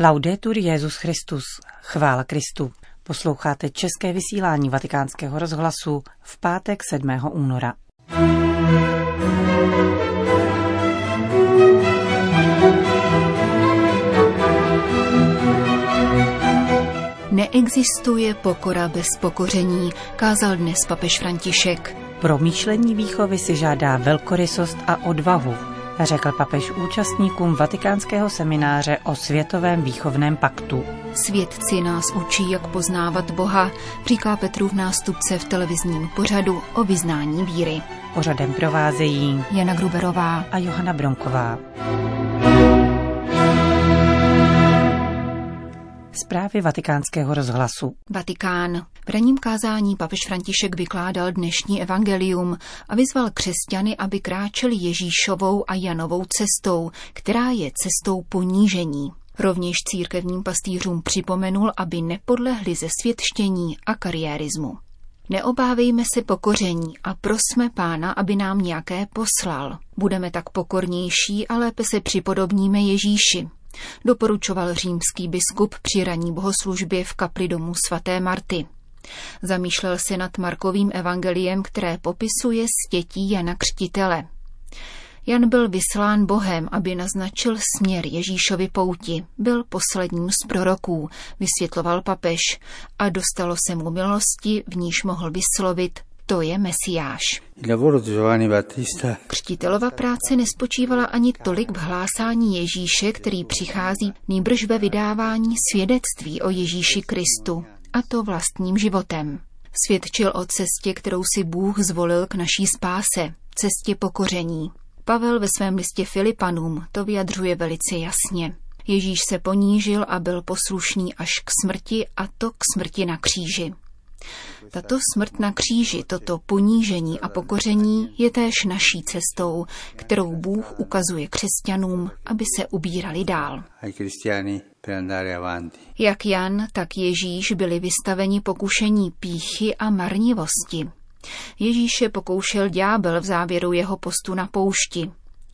Laudetur Jezus Christus, chvála Kristu. Posloucháte české vysílání Vatikánského rozhlasu v pátek 7. února. Neexistuje pokora bez pokoření, kázal dnes papež František. Promýšlení výchovy si žádá velkorysost a odvahu, řekl papež účastníkům vatikánského semináře o Světovém výchovném paktu. Svědci nás učí, jak poznávat Boha, říká Petrův nástupce v televizním pořadu o vyznání víry. Pořadem provázejí Jana Gruberová a Johana Bronková. Zprávy vatikánského rozhlasu. Vatikán. V ranním kázání papež František vykládal dnešní evangelium a vyzval křesťany, aby kráčeli Ježíšovou a Janovou cestou, která je cestou ponížení. Rovněž církevním pastýřům připomenul, aby nepodlehli ze světštění a kariérismu. Neobávejme se pokoření a prosme pána, aby nám nějaké poslal. Budeme tak pokornější a lépe se připodobníme Ježíši, doporučoval římský biskup při raní bohoslužbě v kapli domu svaté Marty. Zamýšlel se nad Markovým evangeliem, které popisuje stětí Jana Křtitele. Jan byl vyslán Bohem, aby naznačil směr Ježíšovi pouti. Byl posledním z proroků, vysvětloval papež, a dostalo se mu milosti, v níž mohl vyslovit to je Mesiáš. Křtitelova práce nespočívala ani tolik v hlásání Ježíše, který přichází nýbrž ve vydávání svědectví o Ježíši Kristu, a to vlastním životem. Svědčil o cestě, kterou si Bůh zvolil k naší spáse, cestě pokoření. Pavel ve svém listě Filipanům to vyjadřuje velice jasně. Ježíš se ponížil a byl poslušný až k smrti a to k smrti na kříži. Tato smrt na kříži, toto ponížení a pokoření je též naší cestou, kterou Bůh ukazuje křesťanům, aby se ubírali dál. Jak Jan, tak Ježíš byli vystaveni pokušení píchy a marnivosti. Ježíše pokoušel ďábel v závěru jeho postu na poušti.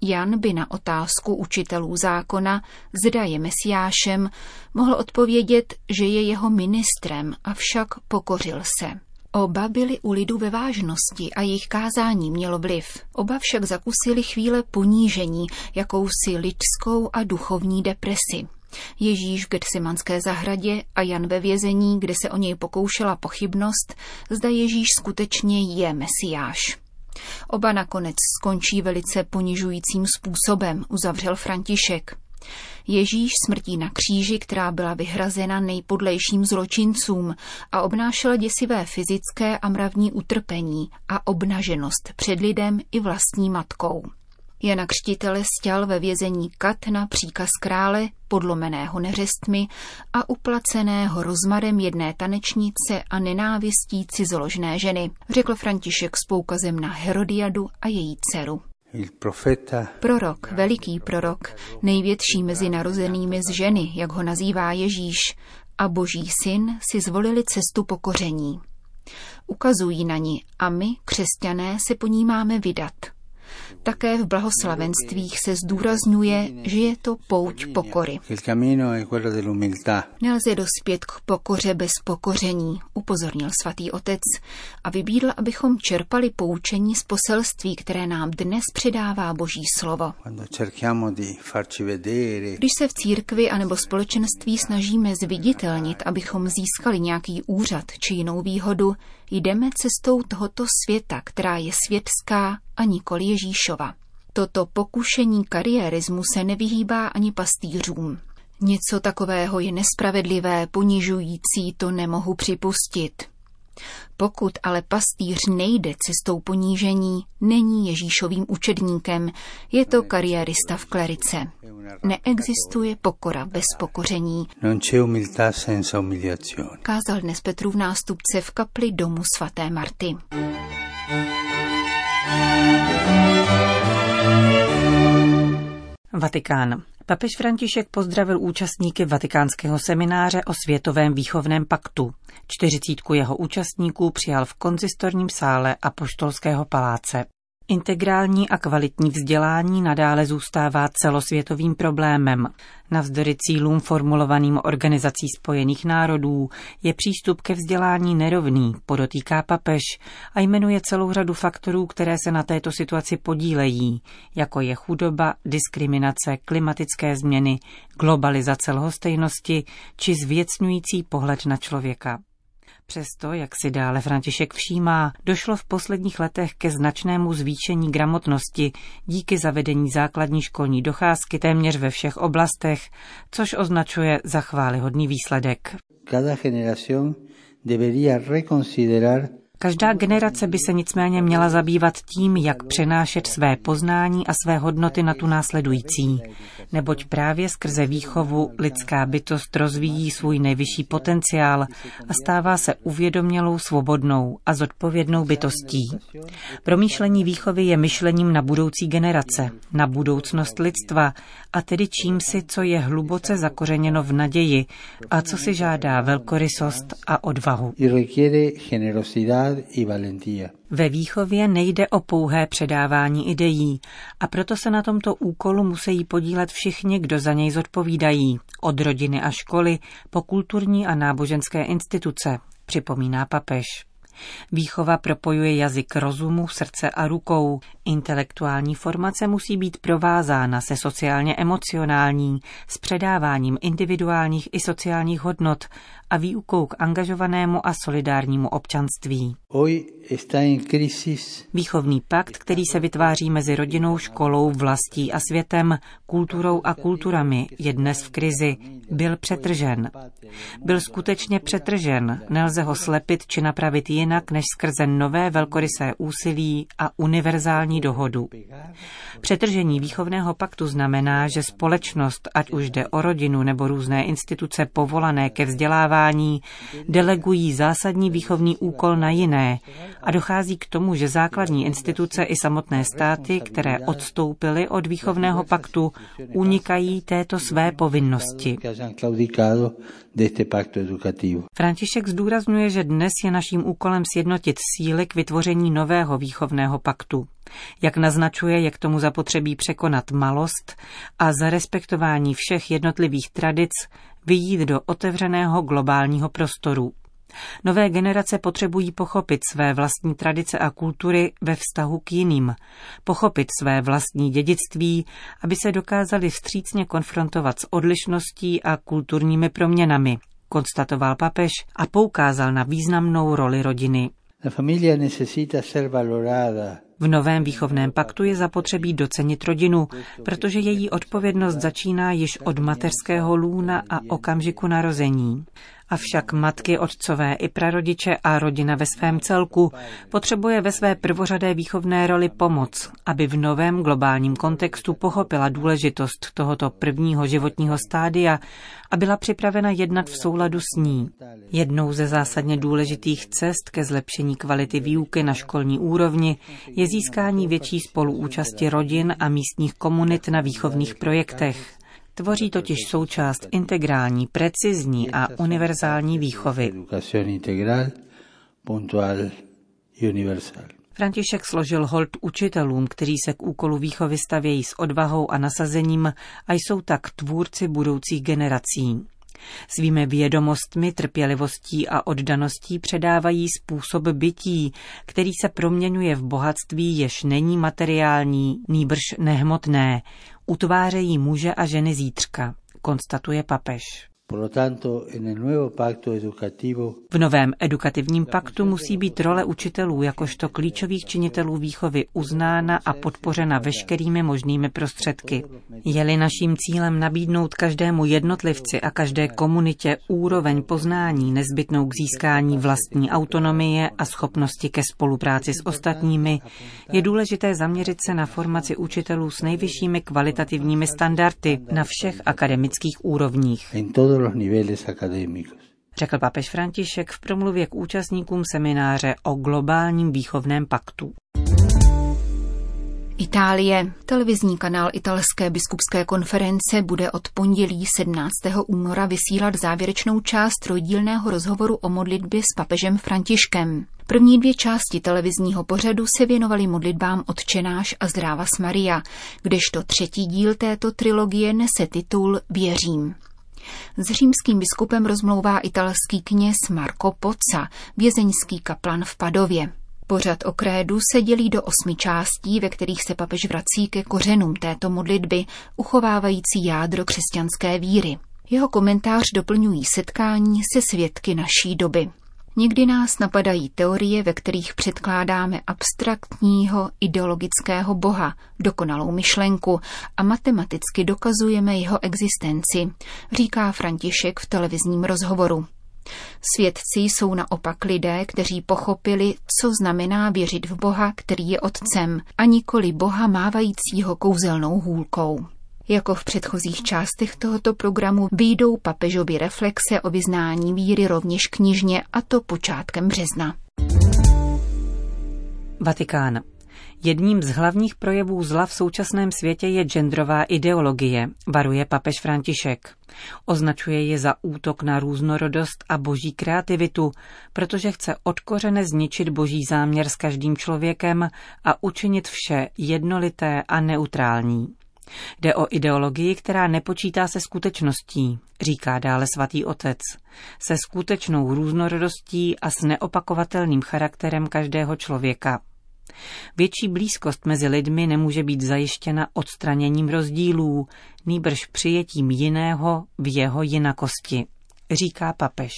Jan by na otázku učitelů zákona, zda je mesiášem, mohl odpovědět, že je jeho ministrem, avšak pokořil se. Oba byli u lidu ve vážnosti a jejich kázání mělo vliv. Oba však zakusili chvíle ponížení, jakousi lidskou a duchovní depresi. Ježíš v Getsemanské zahradě a Jan ve vězení, kde se o něj pokoušela pochybnost, zda Ježíš skutečně je mesiáš. Oba nakonec skončí velice ponižujícím způsobem, uzavřel František. Ježíš smrtí na kříži, která byla vyhrazena nejpodlejším zločincům a obnášela děsivé fyzické a mravní utrpení a obnaženost před lidem i vlastní matkou. Jana Křtitele stěl ve vězení kat na příkaz krále, podlomeného neřestmi a uplaceného rozmarem jedné tanečnice a nenávistí cizoložné ženy, řekl František s poukazem na Herodiadu a její dceru. Prorok, veliký prorok, největší mezi narozenými z ženy, jak ho nazývá Ježíš, a boží syn si zvolili cestu pokoření. Ukazují na ní a my, křesťané, se po ní máme vydat – také v blahoslavenstvích se zdůrazňuje, že je to pouť pokory. Nelze dospět k pokoře bez pokoření, upozornil svatý otec a vybídl, abychom čerpali poučení z poselství, které nám dnes předává Boží slovo. Když se v církvi anebo společenství snažíme zviditelnit, abychom získali nějaký úřad či jinou výhodu, jdeme cestou tohoto světa, která je světská a nikoli Ježíšova. Toto pokušení kariérismu se nevyhýbá ani pastýřům. Něco takového je nespravedlivé, ponižující, to nemohu připustit. Pokud ale pastýř nejde cestou ponížení, není Ježíšovým učedníkem, je to kariérista v klerice. Neexistuje pokora bez pokoření. Kázal dnes Petrův nástupce v kapli domu svaté Marty. Vatikán. Papež František pozdravil účastníky vatikánského semináře o Světovém výchovném paktu. Čtyřicítku jeho účastníků přijal v konzistorním sále Apoštolského paláce. Integrální a kvalitní vzdělání nadále zůstává celosvětovým problémem. Navzdory cílům formulovaným Organizací spojených národů je přístup ke vzdělání nerovný, podotýká papež a jmenuje celou řadu faktorů, které se na této situaci podílejí, jako je chudoba, diskriminace, klimatické změny, globalizace lhostejnosti či zvěcňující pohled na člověka. Přesto, jak si dále František všímá, došlo v posledních letech ke značnému zvýšení gramotnosti díky zavedení základní školní docházky téměř ve všech oblastech, což označuje za chválihodný výsledek. Cada generación debería reconsiderar Každá generace by se nicméně měla zabývat tím, jak přenášet své poznání a své hodnoty na tu následující. Neboť právě skrze výchovu lidská bytost rozvíjí svůj nejvyšší potenciál a stává se uvědomělou, svobodnou a zodpovědnou bytostí. Promýšlení výchovy je myšlením na budoucí generace, na budoucnost lidstva a tedy čím si, co je hluboce zakořeněno v naději a co si žádá velkorysost a odvahu. Ve výchově nejde o pouhé předávání ideí a proto se na tomto úkolu musí podílet všichni, kdo za něj zodpovídají, od rodiny a školy po kulturní a náboženské instituce, připomíná papež. Výchova propojuje jazyk rozumu, srdce a rukou. Intelektuální formace musí být provázána se sociálně emocionální, s předáváním individuálních i sociálních hodnot a výukou k angažovanému a solidárnímu občanství. Výchovný pakt, který se vytváří mezi rodinou, školou, vlastí a světem, kulturou a kulturami, je dnes v krizi. Byl přetržen. Byl skutečně přetržen. Nelze ho slepit či napravit jinak, než skrze nové velkorysé úsilí a univerzální dohodu. Přetržení výchovného paktu znamená, že společnost, ať už jde o rodinu nebo různé instituce povolané ke vzdělávání, delegují zásadní výchovný úkol na jiné a dochází k tomu, že základní instituce i samotné státy, které odstoupily od výchovného paktu, unikají této své povinnosti. František zdůrazňuje, že dnes je naším úkolem sjednotit síly k vytvoření nového výchovného paktu. Jak naznačuje, je k tomu zapotřebí překonat malost a za respektování všech jednotlivých tradic vyjít do otevřeného globálního prostoru. Nové generace potřebují pochopit své vlastní tradice a kultury ve vztahu k jiným, pochopit své vlastní dědictví, aby se dokázali vstřícně konfrontovat s odlišností a kulturními proměnami, konstatoval papež a poukázal na významnou roli rodiny. V novém výchovném paktu je zapotřebí docenit rodinu, protože její odpovědnost začíná již od mateřského lůna a okamžiku narození. Avšak matky, otcové i prarodiče a rodina ve svém celku potřebuje ve své prvořadé výchovné roli pomoc, aby v novém globálním kontextu pochopila důležitost tohoto prvního životního stádia a byla připravena jednat v souladu s ní. Jednou ze zásadně důležitých cest ke zlepšení kvality výuky na školní úrovni je získání větší spoluúčasti rodin a místních komunit na výchovných projektech. Tvoří totiž součást integrální, precizní a univerzální výchovy. František složil hold učitelům, kteří se k úkolu výchovy stavějí s odvahou a nasazením a jsou tak tvůrci budoucích generací. Svými vědomostmi, trpělivostí a oddaností předávají způsob bytí, který se proměňuje v bohatství, jež není materiální, nýbrž nehmotné. Utvářejí muže a ženy zítřka, konstatuje papež. V novém edukativním paktu musí být role učitelů jakožto klíčových činitelů výchovy uznána a podpořena veškerými možnými prostředky. Je-li naším cílem nabídnout každému jednotlivci a každé komunitě úroveň poznání nezbytnou k získání vlastní autonomie a schopnosti ke spolupráci s ostatními, je důležité zaměřit se na formaci učitelů s nejvyššími kvalitativními standardy na všech akademických úrovních los niveles académicos. Řekl papež František v promluvě k účastníkům semináře o globálním výchovném paktu. Itálie. Televizní kanál italské biskupské konference bude od pondělí 17. února vysílat závěrečnou část trojdílného rozhovoru o modlitbě s papežem Františkem. První dvě části televizního pořadu se věnovaly modlitbám Otčenáš a Zdráva s Maria, kdežto třetí díl této trilogie nese titul Věřím. S římským biskupem rozmlouvá italský kněz Marco Pozza, vězeňský kaplan v Padově. Pořad o krédu se dělí do osmi částí, ve kterých se papež vrací ke kořenům této modlitby, uchovávající jádro křesťanské víry. Jeho komentář doplňují setkání se svědky naší doby. Někdy nás napadají teorie, ve kterých předkládáme abstraktního ideologického boha, dokonalou myšlenku a matematicky dokazujeme jeho existenci, říká František v televizním rozhovoru. Svědci jsou naopak lidé, kteří pochopili, co znamená věřit v Boha, který je Otcem, a nikoli Boha mávajícího kouzelnou hůlkou. Jako v předchozích částech tohoto programu výjdou papežovi reflexe o vyznání víry rovněž knižně, a to počátkem března. Vatikán. Jedním z hlavních projevů zla v současném světě je genderová ideologie, varuje papež František. Označuje je za útok na různorodost a boží kreativitu, protože chce odkořeně zničit boží záměr s každým člověkem a učinit vše jednolité a neutrální. Jde o ideologii, která nepočítá se skutečností, říká dále svatý otec, se skutečnou různorodostí a s neopakovatelným charakterem každého člověka. Větší blízkost mezi lidmi nemůže být zajištěna odstraněním rozdílů, nýbrž přijetím jiného v jeho jinakosti, říká papež.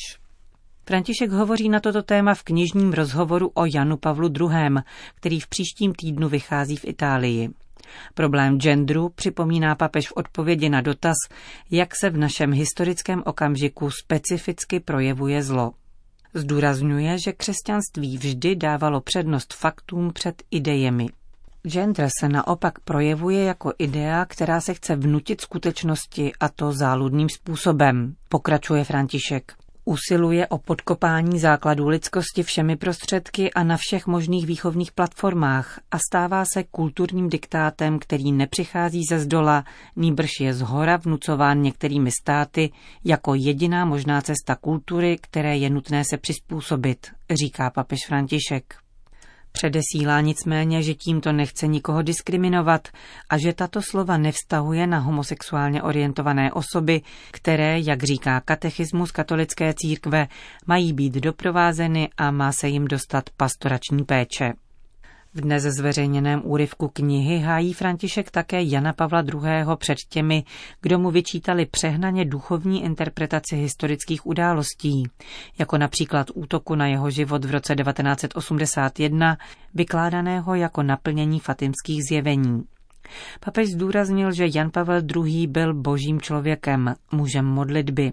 František hovoří na toto téma v knižním rozhovoru o Janu Pavlu II., který v příštím týdnu vychází v Itálii. Problém genderu připomíná papež v odpovědi na dotaz, jak se v našem historickém okamžiku specificky projevuje zlo. Zdůrazňuje, že křesťanství vždy dávalo přednost faktům před idejemi. Gender se naopak projevuje jako idea, která se chce vnutit skutečnosti a to záludným způsobem, pokračuje František. Usiluje o podkopání základů lidskosti všemi prostředky a na všech možných výchovných platformách a stává se kulturním diktátem, který nepřichází ze zdola, nýbrž je zhora vnucován některými státy jako jediná možná cesta kultury, které je nutné se přizpůsobit, říká papež František. Předesílá nicméně, že tímto nechce nikoho diskriminovat a že tato slova nevztahuje na homosexuálně orientované osoby, které, jak říká katechismus katolické církve, mají být doprovázeny a má se jim dostat pastorační péče. V dnes zveřejněném úryvku knihy hájí František také Jana Pavla II. před těmi, kdo mu vyčítali přehnaně duchovní interpretaci historických událostí, jako například útoku na jeho život v roce 1981, vykládaného jako naplnění fatimských zjevení. Papež zdůraznil, že Jan Pavel II. byl božím člověkem, mužem modlitby.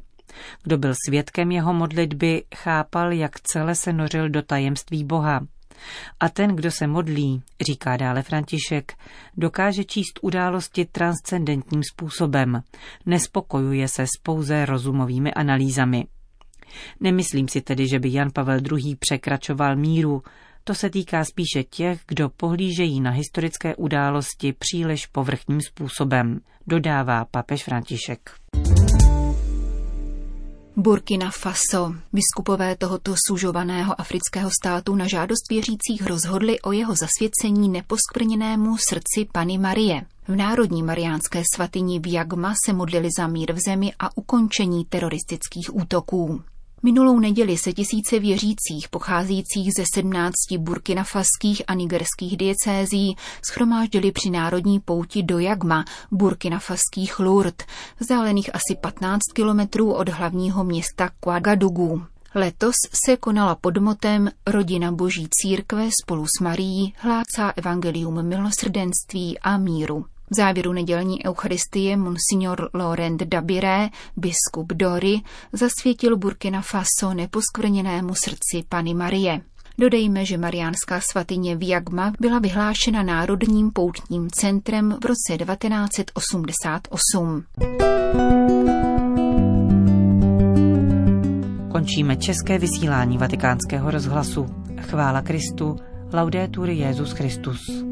Kdo byl svědkem jeho modlitby, chápal, jak celé se nořil do tajemství Boha – a ten, kdo se modlí, říká dále František, dokáže číst události transcendentním způsobem. Nespokojuje se s pouze rozumovými analýzami. Nemyslím si tedy, že by Jan Pavel II. překračoval míru, to se týká spíše těch, kdo pohlížejí na historické události příliš povrchním způsobem, dodává papež František. Burkina Faso. Biskupové tohoto sužovaného afrického státu na žádost věřících rozhodli o jeho zasvěcení neposkvrněnému srdci Pany Marie. V Národní mariánské svatyni v Jagma se modlili za mír v zemi a ukončení teroristických útoků. Minulou neděli se tisíce věřících pocházejících ze 17 burkinafaských a nigerských diecézí schromáždili při národní pouti do Jagma, burkinafaských Lourdes, vzdálených asi 15 kilometrů od hlavního města Ouagadougou. Letos se konala pod motem Rodina Boží církve spolu s Marií hlásá evangelium milosrdenství a míru. V závěru nedělní eucharistie monsignor Laurent Dabiré, biskup Dory, zasvětil Burkina Faso neposkvrněnému srdci Pany Marie. Dodejme, že mariánská svatyně v Jagma byla vyhlášena Národním poutním centrem v roce 1988. Končíme české vysílání vatikánského rozhlasu. Chvála Kristu, laudetur Jezus Christus.